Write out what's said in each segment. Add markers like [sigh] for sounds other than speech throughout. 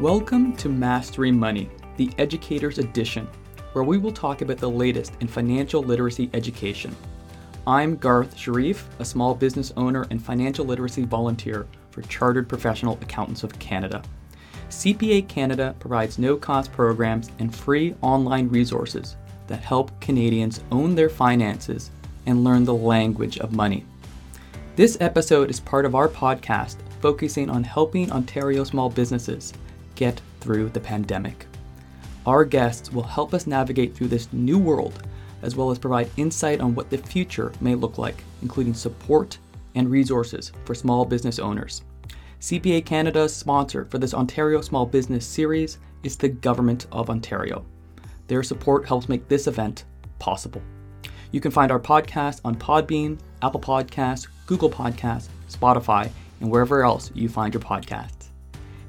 Welcome to Mastering Money, the Educator's Edition, where we will talk about the latest in financial literacy education. I'm Garth Sharif, a small business owner and financial literacy volunteer for Chartered Professional Accountants of Canada. CPA Canada provides no cost programs and free online resources that help Canadians own their finances and learn the language of money. This episode is part of our podcast focusing on helping Ontario small businesses get through the pandemic. Our guests will help us navigate through this new world, as well as provide insight on what the future may look like, including support and resources for small business owners. CPA Canada's sponsor for this Ontario Small Business Series is the Government of Ontario. Their support helps make this event possible. You can find our podcast on Podbean, Apple Podcasts, Google Podcasts, Spotify, and wherever else you find your podcasts.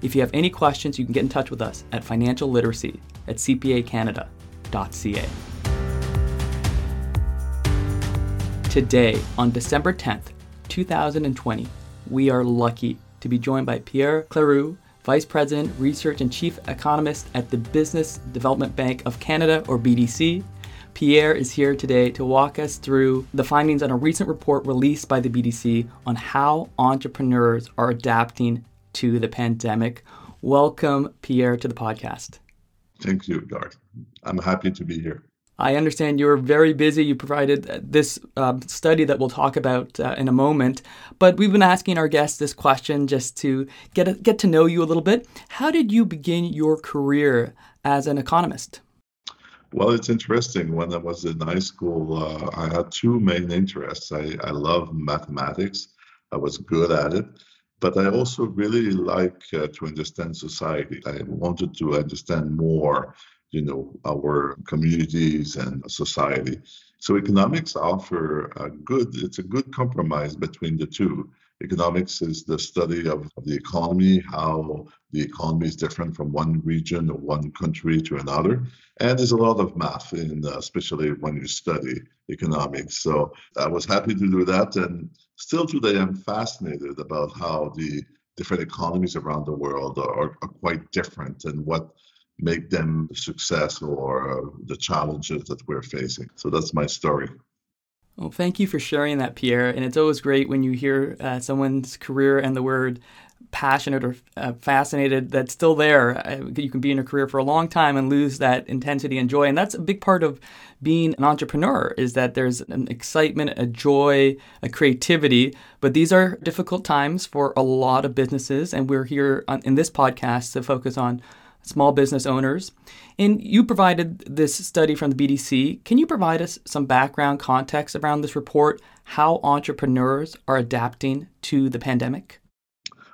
If you have any questions, you can get in touch with us at financialliteracy at cpacanada.ca. Today, on December 10th, 2020, we are lucky to be joined by Pierre Cleroux, Vice President, Research and Chief Economist at the Business Development Bank of Canada, or BDC. Pierre is here today to walk us through the findings on a recent report released by the BDC on how entrepreneurs are adapting to the pandemic. Welcome, Pierre, to the podcast. Thank you, Garth. I'm happy to be here. I understand you're very busy. You provided this uh, study that we'll talk about uh, in a moment, but we've been asking our guests this question just to get a, get to know you a little bit. How did you begin your career as an economist? Well, it's interesting. When I was in high school, uh, I had two main interests. I, I love mathematics. I was good at it, but I also really like uh, to understand society. I wanted to understand more, you know, our communities and society. So economics offer a good, it's a good compromise between the two. Economics is the study of, the economy, how the economy is different from one region or one country to another. And there's a lot of math, in, uh, especially when you study economics. So I was happy to do that. And still today, I'm fascinated about how the different economies around the world are, are quite different and what make them successful or uh, the challenges that we're facing. So that's my story. Well, thank you for sharing that, Pierre. And it's always great when you hear uh, someone's career and the word passionate or uh, fascinated that's still there. Uh, you can be in a career for a long time and lose that intensity and joy. And that's a big part of being an entrepreneur is that there's an excitement, a joy, a creativity. But these are difficult times for a lot of businesses. And we're here on, in this podcast to focus on small business owners. And you provided this study from the BDC. Can you provide us some background context around this report, how entrepreneurs are adapting to the pandemic?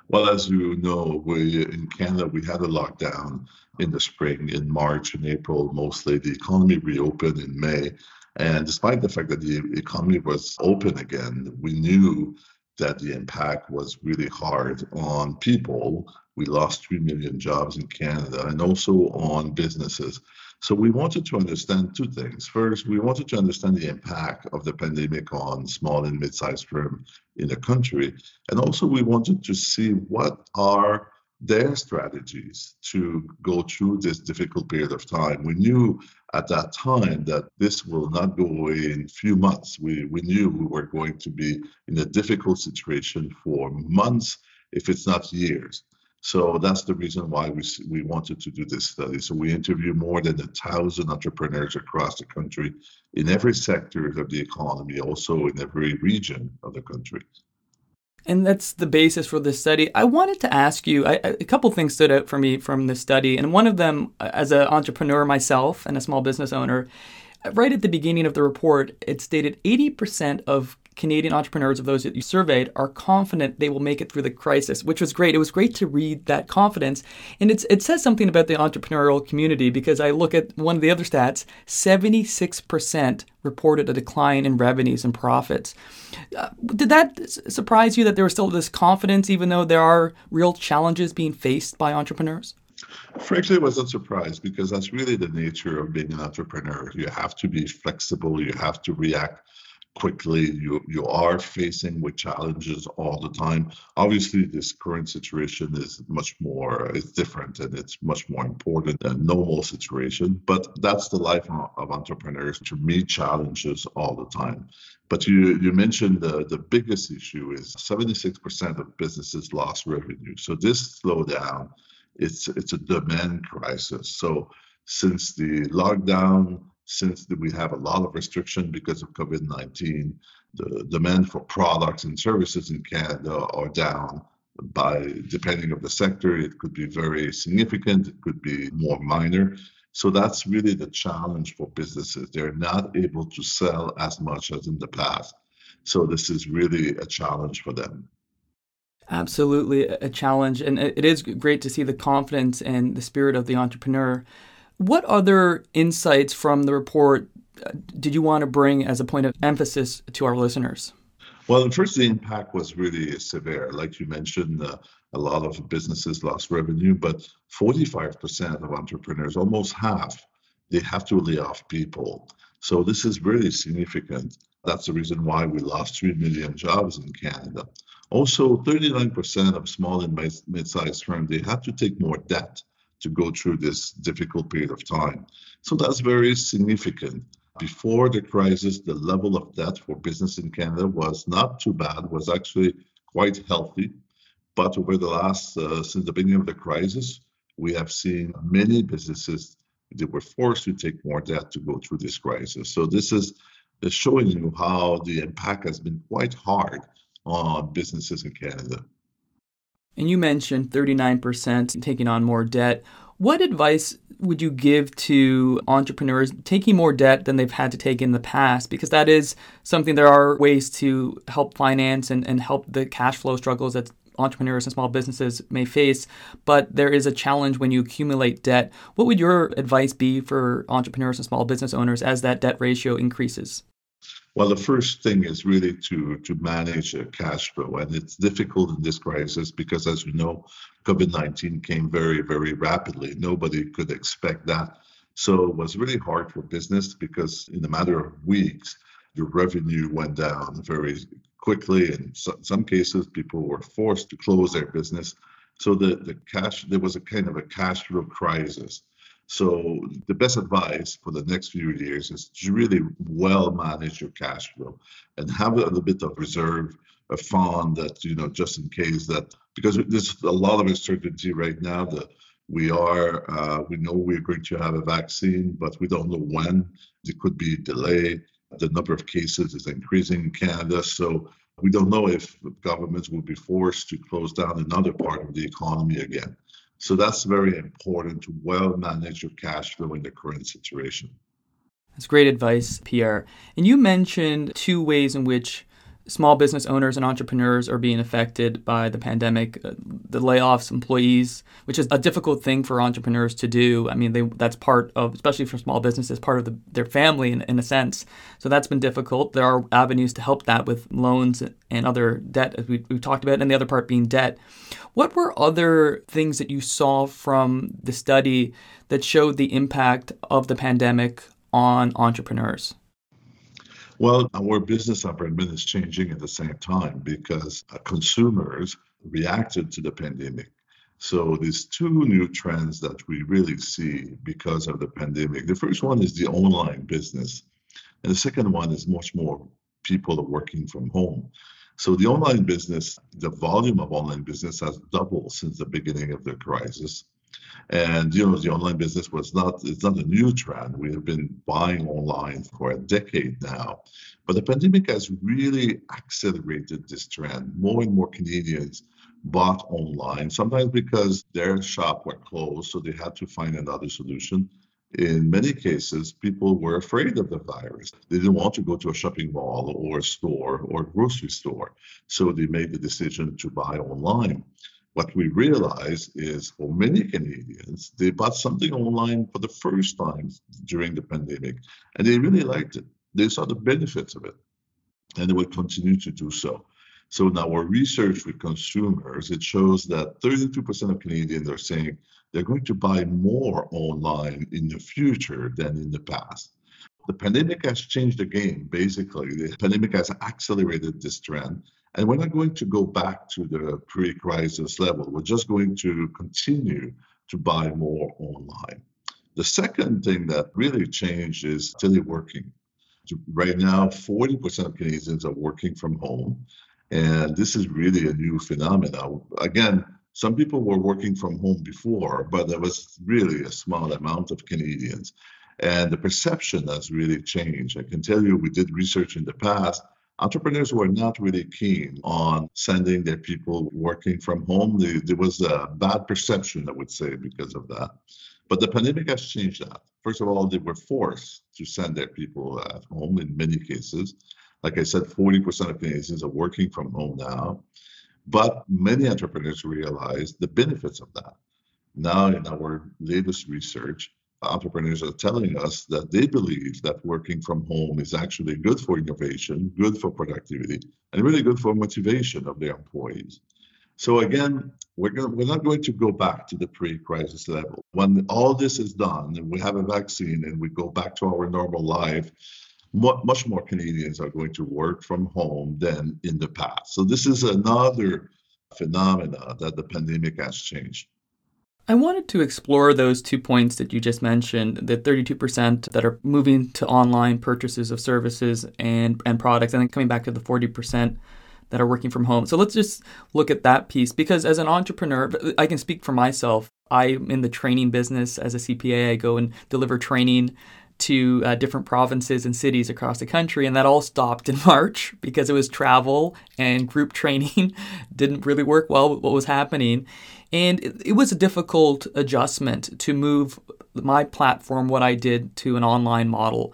Well, as you know, we in Canada we had a lockdown in the spring, in March and April mostly. The economy reopened in May. And despite the fact that the economy was open again, we knew that the impact was really hard on people we lost 3 million jobs in Canada and also on businesses. So we wanted to understand two things. First, we wanted to understand the impact of the pandemic on small and mid-sized firms in the country. And also we wanted to see what are their strategies to go through this difficult period of time. We knew at that time that this will not go away in few months. We, we knew we were going to be in a difficult situation for months, if it's not years. So that's the reason why we we wanted to do this study. So we interviewed more than a thousand entrepreneurs across the country in every sector of the economy, also in every region of the country. And that's the basis for this study. I wanted to ask you I, a couple things stood out for me from this study, and one of them, uh, as an entrepreneur myself and a small business owner, right at the beginning of the report, it stated 80% of Canadian entrepreneurs, of those that you surveyed, are confident they will make it through the crisis, which was great. It was great to read that confidence. And it's, it says something about the entrepreneurial community because I look at one of the other stats 76% reported a decline in revenues and profits. Uh, did that surprise you that there was still this confidence, even though there are real challenges being faced by entrepreneurs? Frankly, I wasn't surprised because that's really the nature of being an entrepreneur. You have to be flexible, you have to react quickly. You you are facing with challenges all the time. Obviously, this current situation is much more it's different and it's much more important than normal situation. But that's the life of entrepreneurs to meet challenges all the time. But you you mentioned the the biggest issue is 76% of businesses lost revenue. So this slowdown, it's it's a demand crisis. So since the lockdown since we have a lot of restriction because of COVID-19, the demand for products and services in Canada are down by depending of the sector. It could be very significant. It could be more minor. So that's really the challenge for businesses. They're not able to sell as much as in the past. So this is really a challenge for them. Absolutely a challenge. And it is great to see the confidence and the spirit of the entrepreneur. What other insights from the report uh, did you want to bring as a point of emphasis to our listeners? Well, first, the impact was really severe. Like you mentioned, uh, a lot of businesses lost revenue, but 45% of entrepreneurs, almost half, they have to lay off people. So this is really significant. That's the reason why we lost 3 million jobs in Canada. Also, 39% of small and mid-sized firms, they have to take more debt to go through this difficult period of time. So that's very significant. Before the crisis, the level of debt for business in Canada was not too bad, was actually quite healthy. But over the last, uh, since the beginning of the crisis, we have seen many businesses that were forced to take more debt to go through this crisis. So this is showing you how the impact has been quite hard on businesses in Canada. And you mentioned 39% taking on more debt. What advice would you give to entrepreneurs taking more debt than they've had to take in the past? Because that is something there are ways to help finance and, and help the cash flow struggles that entrepreneurs and small businesses may face, but there is a challenge when you accumulate debt. What would your advice be for entrepreneurs and small business owners as that debt ratio increases? Well, the first thing is really to to manage a cash flow, and it's difficult in this crisis because, as you know, COVID nineteen came very very rapidly. Nobody could expect that, so it was really hard for business because in a matter of weeks, your revenue went down very quickly. In some cases, people were forced to close their business. So the the cash there was a kind of a cash flow crisis. So the best advice for the next few years is to really well manage your cash flow and have a little bit of reserve, a fund that you know just in case that because there's a lot of uncertainty right now that we are uh, we know we're going to have a vaccine, but we don't know when. There could be delay. The number of cases is increasing in Canada, so we don't know if governments will be forced to close down another part of the economy again. So that's very important to well manage your cash flow in the current situation. That's great advice, Pierre. And you mentioned two ways in which small business owners and entrepreneurs are being affected by the pandemic, uh, the layoffs, employees, which is a difficult thing for entrepreneurs to do. I mean, they, that's part of, especially for small businesses, part of the, their family in, in a sense. So that's been difficult. There are avenues to help that with loans and other debt, as we, we've talked about, and the other part being debt. What were other things that you saw from the study that showed the impact of the pandemic on entrepreneurs? Well, our business environment is changing at the same time because uh, consumers reacted to the pandemic. So these two new trends that we really see because of the pandemic. The first one is the online business, and the second one is much more people are working from home. So the online business, the volume of online business has doubled since the beginning of the crisis. And you know, the online business was not it's not a new trend. We have been buying online for a decade now. But the pandemic has really accelerated this trend. More and more Canadians bought online, sometimes because their shop were closed, so they had to find another solution. In many cases, people were afraid of the virus. They didn't want to go to a shopping mall or a store or a grocery store. So they made the decision to buy online what we realize is for many Canadians, they bought something online for the first time during the pandemic and they really liked it. They saw the benefits of it and they will continue to do so. So in our research with consumers, it shows that 32% of Canadians are saying they're going to buy more online in the future than in the past. The pandemic has changed the game, basically. The pandemic has accelerated this trend. And we're not going to go back to the pre crisis level. We're just going to continue to buy more online. The second thing that really changed is teleworking. Right now, 40% of Canadians are working from home. And this is really a new phenomenon. Again, some people were working from home before, but there was really a small amount of Canadians. And the perception has really changed. I can tell you, we did research in the past. Entrepreneurs were not really keen on sending their people working from home. there was a bad perception, I would say, because of that. But the pandemic has changed that. First of all, they were forced to send their people at home in many cases. Like I said, 40% of Canadians are working from home now. But many entrepreneurs realize the benefits of that. Now, in our latest research, entrepreneurs are telling us that they believe that working from home is actually good for innovation, good for productivity, and really good for motivation of their employees. So again, we're going we're not going to go back to the pre-crisis level. When all this is done and we have a vaccine and we go back to our normal life, much more Canadians are going to work from home than in the past. So this is another phenomena that the pandemic has changed. I wanted to explore those two points that you just mentioned the 32% that are moving to online purchases of services and, and products, and then coming back to the 40% that are working from home. So let's just look at that piece because as an entrepreneur, I can speak for myself. I'm in the training business as a CPA. I go and deliver training to uh, different provinces and cities across the country, and that all stopped in [laughs] March because it was travel and group training [laughs] didn't really work well with what was happening. And it, it was a difficult adjustment to move my platform, what I did, to an online model.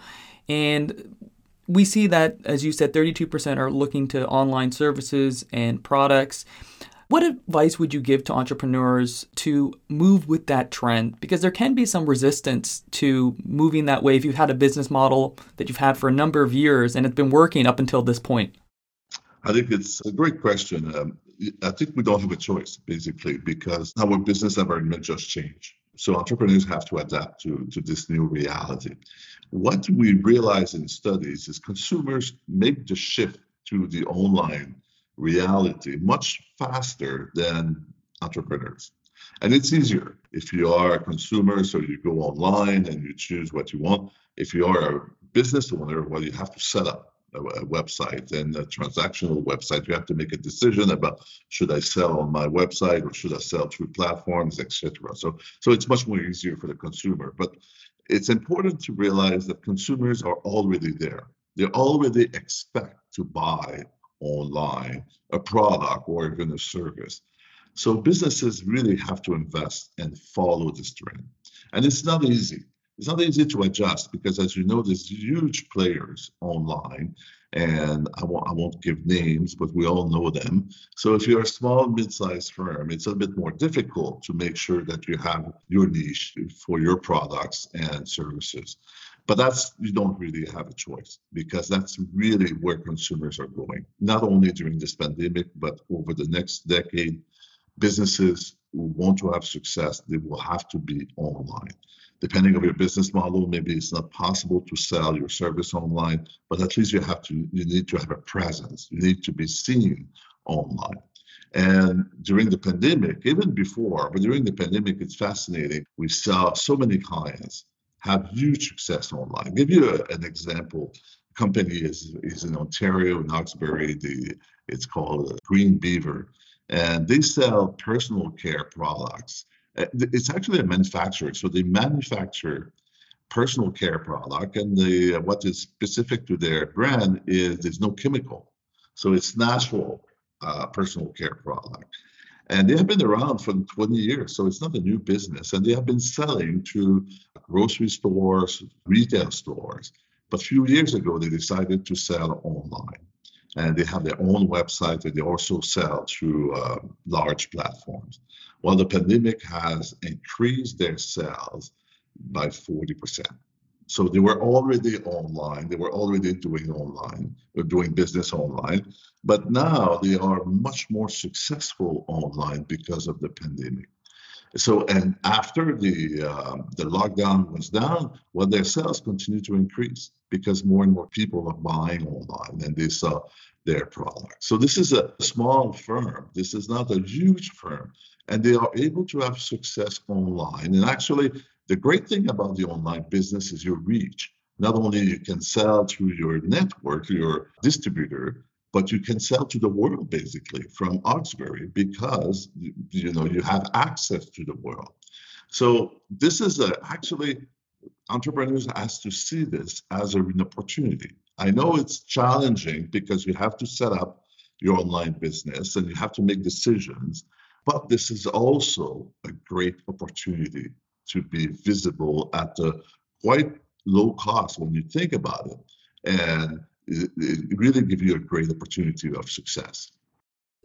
And we see that, as you said, 32% are looking to online services and products. What advice would you give to entrepreneurs to move with that trend? Because there can be some resistance to moving that way if you've had a business model that you've had for a number of years and it's been working up until this point. I think it's a great question. Um, I think we don't have a choice, basically, because our business environment just changed. So entrepreneurs have to adapt to, to this new reality. What we realize in studies is consumers make the shift to the online reality much faster than entrepreneurs. And it's easier if you are a consumer, so you go online and you choose what you want. If you are a business owner, well, you have to set up a, website and a transactional website. You have to make a decision about should I sell on my website or should I sell through platforms, etc. So, so it's much more easier for the consumer. But it's important to realize that consumers are already there. They already expect to buy online, a product or even a service. So businesses really have to invest and follow this trend. And it's not easy. It's not easy to adjust because, as you know, there's huge players online, and I won't, I won't give names, but we all know them. So if you're a small, mid-sized firm, it's a bit more difficult to make sure that you have your niche for your products and services. But that's you don't really have a choice because that's really where consumers are going. Not only during this pandemic, but over the next decade, businesses who want to have success, they will have to be online. Depending on your business model, maybe it's not possible to sell your service online, but at least you have to you need to have a presence. You need to be seen online. And during the pandemic, even before, but during the pandemic, it's fascinating. We saw so many clients have huge success online. I'll give you a, an example. Company is, is in Ontario, in Hawkesbury. The, it's called Green Beaver, and they sell personal care products. Uh, it's actually a manufacturer, so they manufacture personal care product, and the what is specific to their brand is there's no chemical, so it's natural uh, personal care product. And they have been around for 20 years, so it's not a new business. And they have been selling to grocery stores, retail stores. But a few years ago, they decided to sell online. And they have their own website and they also sell through uh, large platforms. Well, the pandemic has increased their sales by 40%. So they were already online. They were already doing online, or uh, doing business online. But now they are much more successful online because of the pandemic. So, and after the uh, the lockdown was down, well, their sales continued to increase because more and more people are buying online and they saw their product. So this is a small firm. This is not a huge firm, and they are able to have success online. And actually, the great thing about the online business is your reach. Not only you can sell through your network, your distributor, but you can sell to the world basically from Hawkesbury because you know you have access to the world. So this is a, actually entrepreneurs has to see this as an opportunity. I know it's challenging because you have to set up your online business and you have to make decisions, but this is also a great opportunity to be visible at a quite low cost when you think about it. And it, it really gives you a great opportunity of success.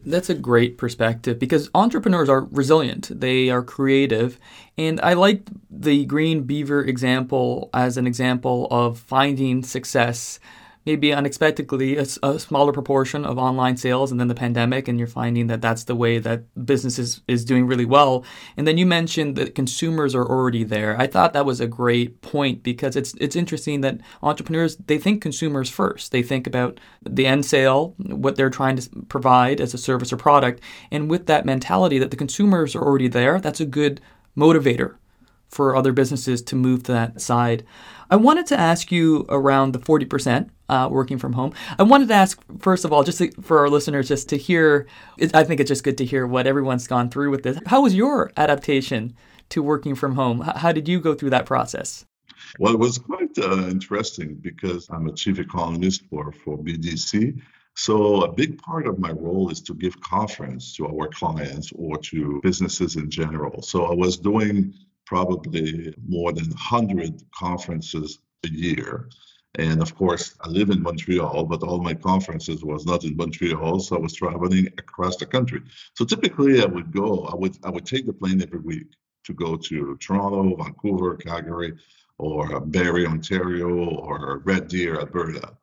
That's a great perspective because entrepreneurs are resilient, they are creative. And I like the Green Beaver example as an example of finding success maybe unexpectedly a, a, smaller proportion of online sales and then the pandemic and you're finding that that's the way that business is, is doing really well. And then you mentioned that consumers are already there. I thought that was a great point because it's it's interesting that entrepreneurs they think consumers first. They think about the end sale what they're trying to provide as a service or product. And with that mentality that the consumers are already there that's a good motivator for other businesses to move to that side. I wanted to ask you around the 40% uh, working from home. I wanted to ask, first of all, just to, for our listeners, just to hear, I think it's just good to hear what everyone's gone through with this. How was your adaptation to working from home? How did you go through that process? Well, it was quite uh, interesting because I'm a chief economist for, for BDC. So a big part of my role is to give conference to our clients or to businesses in general. So I was doing probably more than 100 conferences a year. And of course, I live in Montreal, but all my conferences was not in Montreal, so I was traveling across the country. So typically, I would go, I would, I would take the plane every week to go to Toronto, Vancouver, Calgary, or Barrie, Ontario, or Red Deer, Alberta.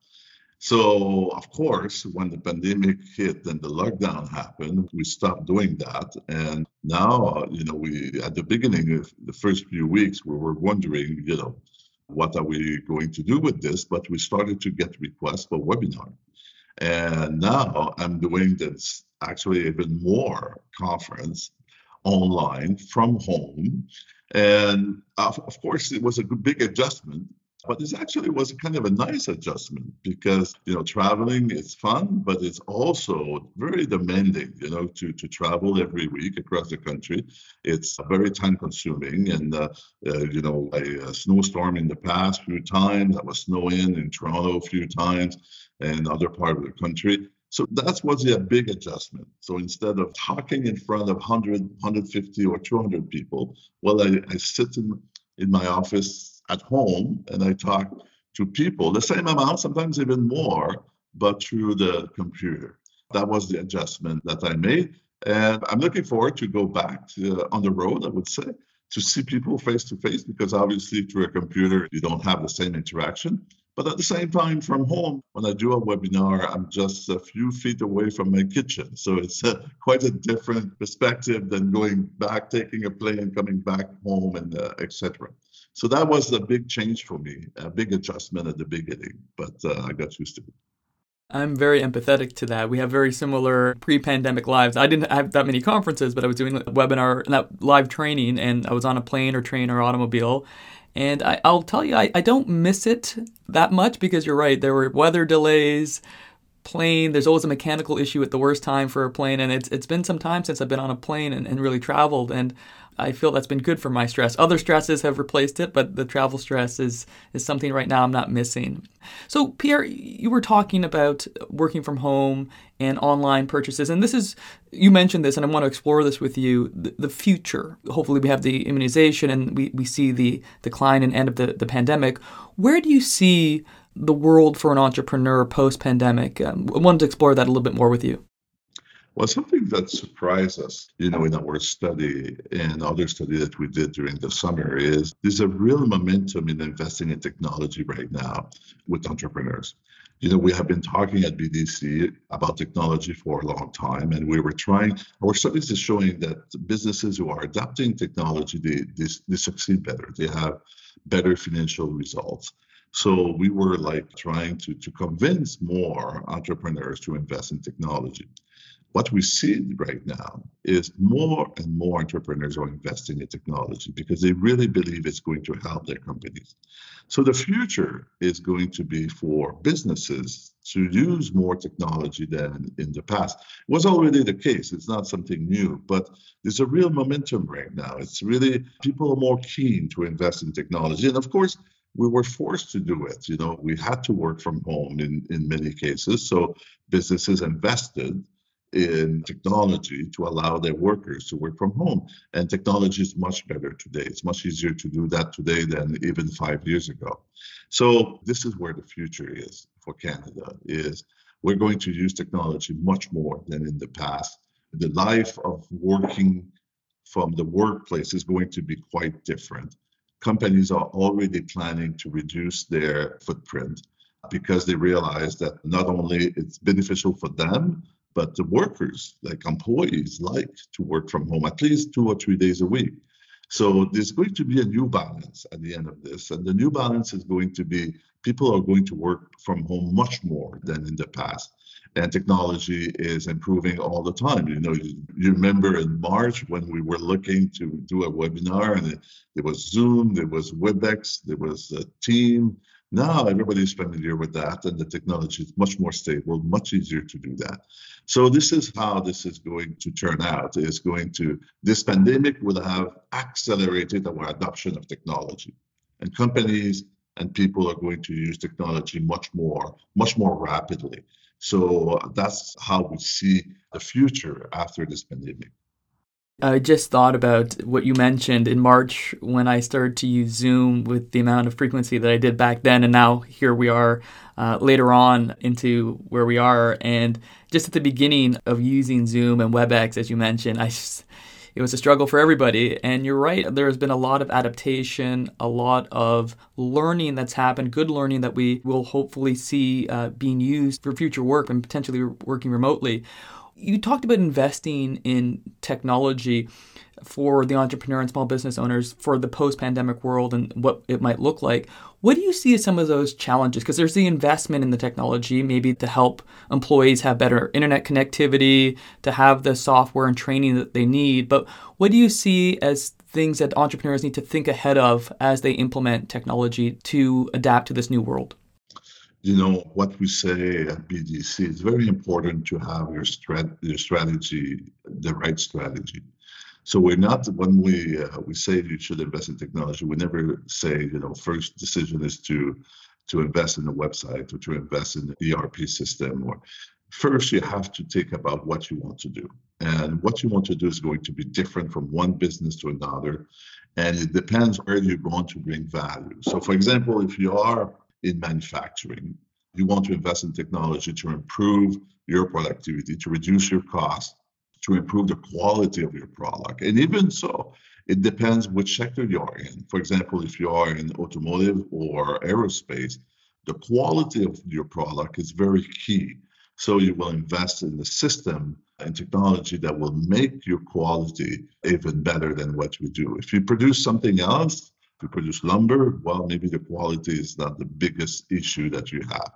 So, of course, when the pandemic hit and the lockdown happened, we stopped doing that. And now, you know, we at the beginning of the first few weeks, we were wondering, you know, what are we going to do with this? But we started to get requests for webinar. And now I'm doing this actually even more conference online from home. And of, of course, it was a big adjustment but this actually was kind of a nice adjustment because you know traveling is fun, but it's also very demanding. You know, to to travel every week across the country, it's very time consuming. And uh, uh, you know, a, a, snowstorm in the past few times, I was snowing in Toronto a few times, and other part of the country. So that was a big adjustment. So instead of talking in front of 100, 150, or 200 people, well, I, I sit in, in my office at home and I talk to people the same amount, sometimes even more, but through the computer. That was the adjustment that I made. And I'm looking forward to go back to, uh, on the road, I would say, to see people face to face because obviously through a computer, you don't have the same interaction. But at the same time, from home, when I do a webinar, I'm just a few feet away from my kitchen. So it's a, quite a different perspective than going back, taking a plane, coming back home, and uh, etc. So that was a big change for me, a big adjustment at the beginning, but uh, I got used to it. I'm very empathetic to that. We have very similar pre-pandemic lives. I didn't have that many conferences, but I was doing a webinar, that live training, and I was on a plane or train or automobile. And I, will tell you, I, I don't miss it that much because you're right. There were weather delays, plane. There's always a mechanical issue at the worst time for a plane, and it's it's been some time since I've been on a plane and, and really traveled. And I feel that's been good for my stress. Other stresses have replaced it, but the travel stress is is something right now I'm not missing. So Pierre, you were talking about working from home and online purchases, and this is you mentioned this, and I want to explore this with you. The, the future. Hopefully, we have the immunization, and we, we see the decline and end of the, the pandemic. Where do you see the world for an entrepreneur post pandemic? Um, I wanted to explore that a little bit more with you. Well, something that surprised us, you know, in our study and other study that we did during the summer is there's a real momentum in investing in technology right now with entrepreneurs. You know, we have been talking at BDC about technology for a long time, and we were trying, our studies is showing that businesses who are adopting technology, they, they, they succeed better. They have better financial results. So we were like trying to, to convince more entrepreneurs to invest in technology. What we see right now is more and more entrepreneurs are investing in technology because they really believe it's going to help their companies. So the future is going to be for businesses to use more technology than in the past. It was already the case. It's not something new, but there's a real momentum right now. It's really people are more keen to invest in technology. And of course, we were forced to do it. You know, we had to work from home in, in many cases. So businesses invested in technology to allow their workers to work from home. And technology is much better today. It's much easier to do that today than even five years ago. So this is where the future is for Canada is we're going to use technology much more than in the past. The life of working from the workplace is going to be quite different companies are already planning to reduce their footprint because they realize that not only it's beneficial for them, but the workers, like employees, like to work from home at least two or three days a week. So there's going to be a new balance at the end of this. And the new balance is going to be people are going to work from home much more than in the past and technology is improving all the time. You know, you, you, remember in March when we were looking to do a webinar and it, was Zoom, there was WebEx, there was a team. Now everybody's familiar with that, and the technology is much more stable, much easier to do that. So this is how this is going to turn out. It's going to this pandemic will have accelerated our adoption of technology, and companies and people are going to use technology much more, much more rapidly. So that's how we see the future after this pandemic. I just thought about what you mentioned in March when I started to use Zoom with the amount of frequency that I did back then, and now here we are uh, later on into where we are. And just at the beginning of using Zoom and WebEx, as you mentioned, I just it was a struggle for everybody. And you're right, there's been a lot of adaptation, a lot of learning that's happened, good learning that we will hopefully see uh, being used for future work and potentially working remotely. You talked about investing in technology for the entrepreneur and small business owners for the post pandemic world and what it might look like. What do you see as some of those challenges? Because there's the investment in the technology, maybe to help employees have better internet connectivity, to have the software and training that they need. But what do you see as things that entrepreneurs need to think ahead of as they implement technology to adapt to this new world? You know what we say at BDC. It's very important to have your strat- your strategy, the right strategy. So we're not when we uh, we say you should invest in technology. We never say you know first decision is to to invest in a website or to invest in the ERP system or first you have to think about what you want to do and what you want to do is going to be different from one business to another and it depends where you're going to bring value so for example if you are in manufacturing you want to invest in technology to improve your productivity to reduce your cost to improve the quality of your product. And even so, it depends which sector you're in. For example, if you are in automotive or aerospace, the quality of your product is very key. So you will invest in the system and technology that will make your quality even better than what we do. If you produce something else, you produce lumber, well, maybe the quality is not the biggest issue that you have.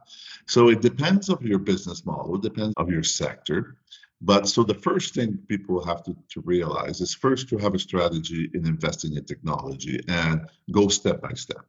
So it depends of your business model, it depends of your sector. But so the first thing people have to, to realize is first to have a strategy in investing in technology and go step by step.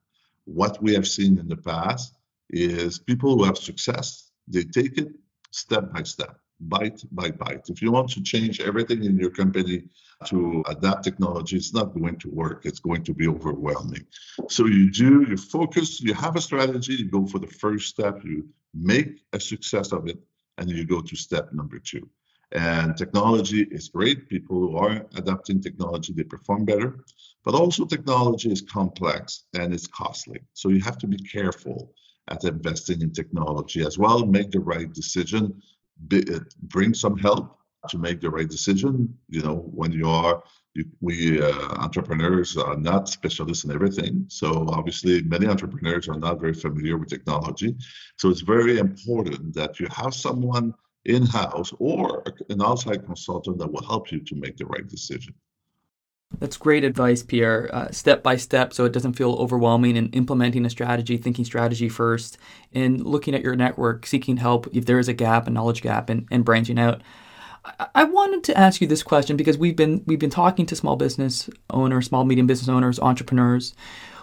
What we have seen in the past is people who have success, they take it step by step, bite by bite. If you want to change everything in your company to adapt technology, it's not going to work. It's going to be overwhelming. So you do, you focus, you have a strategy, you go for the first step, you make a success of it, and you go to step number two. And technology is great. People who are adapting technology, they perform better. But also, technology is complex and it's costly. So you have to be careful at investing in technology as well. Make the right decision, be, uh, bring some help to make the right decision. You know, when you are, you, we uh, entrepreneurs are not specialists in everything. So obviously, many entrepreneurs are not very familiar with technology. So it's very important that you have someone in-house or an outside consultant that will help you to make the right decision. That's great advice, Pierre. Uh, step by step, so it doesn't feel overwhelming, and implementing a strategy, thinking strategy first, and looking at your network, seeking help if there is a gap, a knowledge gap, and, and branching out. I, wanted to ask you this question because we've been we've been talking to small business owners, small medium business owners, entrepreneurs.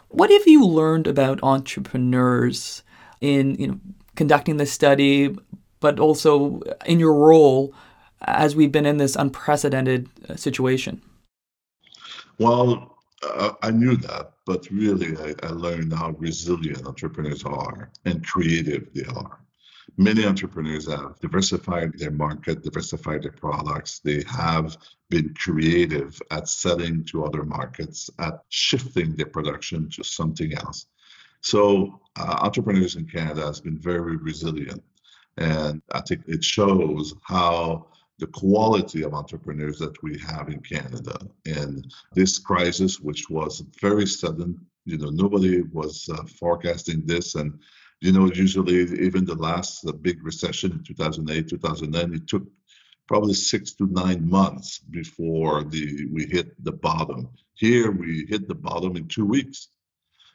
What have you learned about entrepreneurs in you know conducting this study, but also in your role as we've been in this unprecedented uh, situation? Well, uh, I knew that, but really I, I, learned how resilient entrepreneurs are and creative they are. Many entrepreneurs have diversified their market, diversified their products. They have been creative at selling to other markets, at shifting their production to something else. So, uh, entrepreneurs in Canada has been very resilient, and I think it shows how the quality of entrepreneurs that we have in Canada. And this crisis, which was very sudden, you know, nobody was uh, forecasting this. And, you know, usually even the last uh, big recession in 2008, 2009, it took probably six to nine months before the we hit the bottom. Here we hit the bottom in two weeks.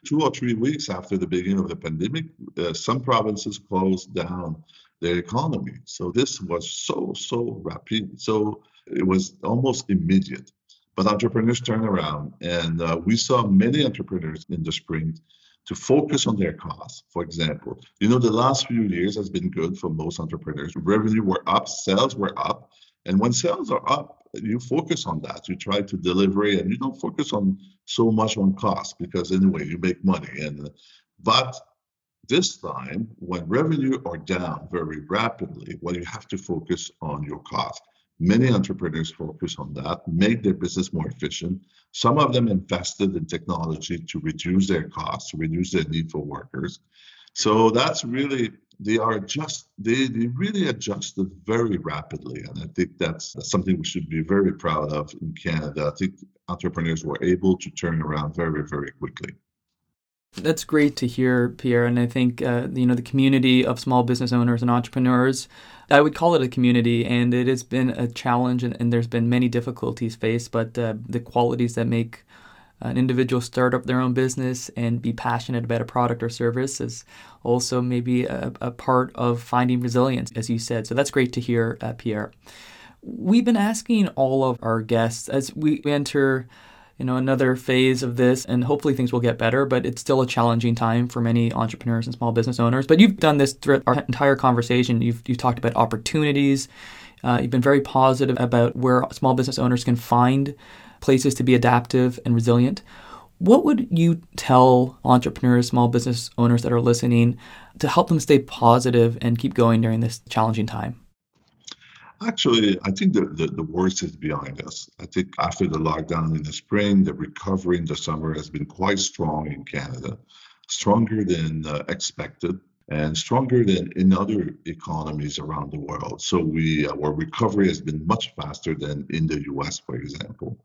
Two or three weeks after the beginning of the pandemic, uh, some provinces closed down their economy. So this was so, so rapid. So it was almost immediate. But entrepreneurs turned around, and uh, we saw many entrepreneurs in the spring to focus on their costs. For example, you know, the last few years has been good for most entrepreneurs. Revenue were up, sales were up. And when sales are up, you focus on that. You try to deliver it and you don't focus on so much on cost because anyway, you make money. And uh, but this time, when revenue are down very rapidly, well, you have to focus on your cost. Many entrepreneurs focus on that, make their business more efficient. Some of them invested in technology to reduce their costs, to reduce their need for workers. So that's really they are just they, they really adjusted very rapidly and i think that's, that's something we should be very proud of in canada i think entrepreneurs were able to turn around very very quickly that's great to hear, Pierre. And I think uh, you know the community of small business owners and entrepreneurs. I would call it a community, and it has been a challenge, and, and there's been many difficulties faced. But uh, the qualities that make an individual start up their own business and be passionate about a product or service is also maybe a, a part of finding resilience, as you said. So that's great to hear, uh, Pierre. We've been asking all of our guests as we enter you know another phase of this and hopefully things will get better but it's still a challenging time for many entrepreneurs and small business owners. But you've done this throughout our entire conversation. You've, you've talked about opportunities. Uh, you've been very positive about where small business owners can find places to be adaptive and resilient. What would you tell entrepreneurs small business owners that are listening to help them stay positive and keep going during this challenging time Actually, I think the, the, the, worst is behind us. I think after the lockdown in the spring, the recovery in the summer has been quite strong in Canada, stronger than uh, expected and stronger than in other economies around the world. So we our recovery has been much faster than in the US, for example.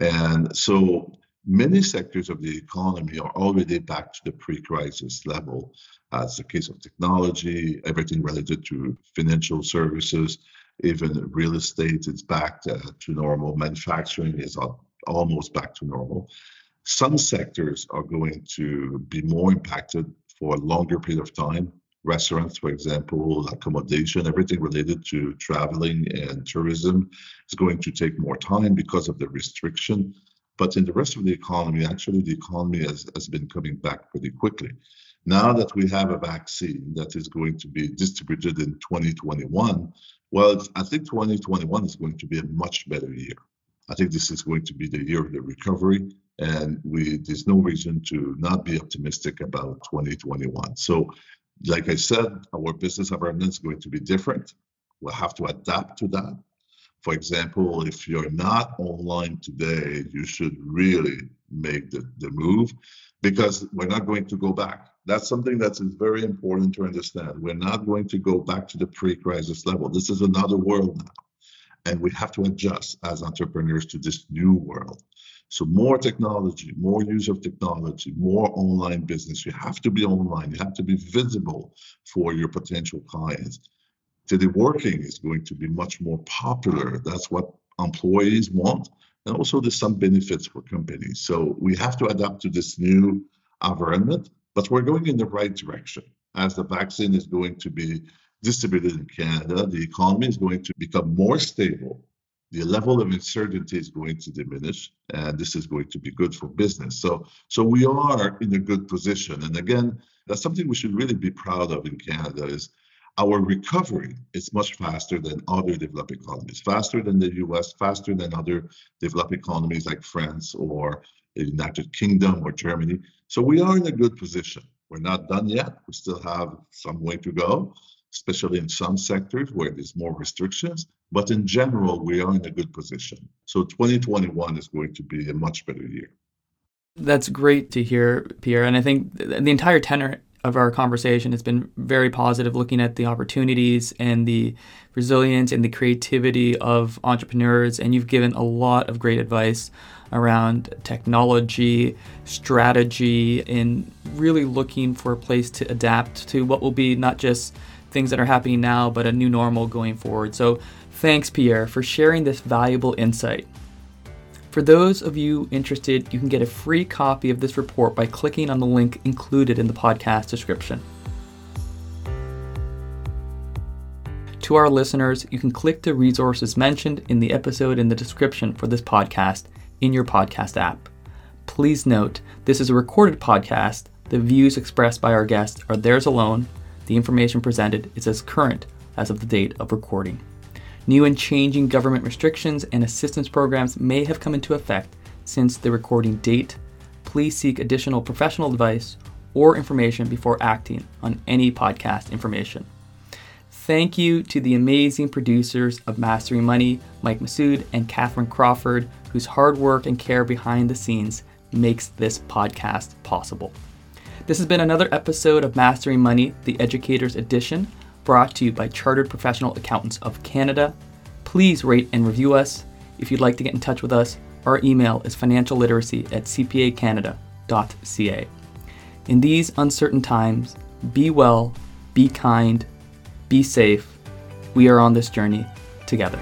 And so many sectors of the economy are already back to the pre-crisis level. As the case of technology, everything related to financial services, even real estate is back to, to normal. Manufacturing is almost back to normal. Some sectors are going to be more impacted for a longer period of time. Restaurants, for example, accommodation, everything related to traveling and tourism is going to take more time because of the restriction. But in the rest of the economy, actually, the economy has, has been coming back pretty quickly. Now that we have a vaccine that is going to be distributed in 2021, well, I think 2021 is going to be a much better year. I think this is going to be the year of the recovery, and we there's no reason to not be optimistic about 2021. So, like I said, our business environment is going to be different. We'll have to adapt to that. For example, if you're not online today, you should really make the, the move because we're not going to go back. That's something that is very important to understand. We're not going to go back to the pre crisis level. This is another world now. and we have to adjust as entrepreneurs to this new world. So more technology, more use of technology, more online business. You have to be online. You have to be visible for your potential clients. Teleworking is going to be much more popular. That's what employees want. And also there's some benefits for companies. So we have to adapt to this new environment, but we're going in the right direction. As the vaccine is going to be distributed in Canada, the economy is going to become more stable. The level of uncertainty is going to diminish, and this is going to be good for business. So, so we are in a good position. And again, that's something we should really be proud of in Canada is our recovery is much faster than other developed economies, faster than the US, faster than other developed economies like France or the United Kingdom or Germany. So we are in a good position. We're not done yet. We still have some way to go, especially in some sectors where there's more restrictions. But in general, we are in a good position. So 2021 is going to be a much better year. That's great to hear, Pierre. And I think the entire tenor of our conversation it's been very positive, looking at the opportunities and the resilience and the creativity of entrepreneurs. And you've given a lot of great advice around technology, strategy, and really looking for a place to adapt to what will be not just things that are happening now, but a new normal going forward. So, thanks, Pierre, for sharing this valuable insight. For those of you interested, you can get a free copy of this report by clicking on the link included in the podcast description. To our listeners, you can click the resources mentioned in the episode in the description for this podcast in your podcast app. Please note, this is a recorded podcast. The views expressed by our guests are theirs alone. The information presented is as current as of the date of recording. New and changing government restrictions and assistance programs may have come into effect since the recording date. Please seek additional professional advice or information before acting on any podcast information. Thank you to the amazing producers of Mastering Money, Mike Masood and Catherine Crawford, whose hard work and care behind the scenes makes this podcast possible. This has been another episode of Mastering Money, the Educators Edition brought to you by Chartered Professional Accountants of Canada. Please rate and review us. If you'd like to get in touch with us, our email is financialliteracy at cpacanada.ca. In these uncertain times, be well, be kind, be safe. We are on this journey together.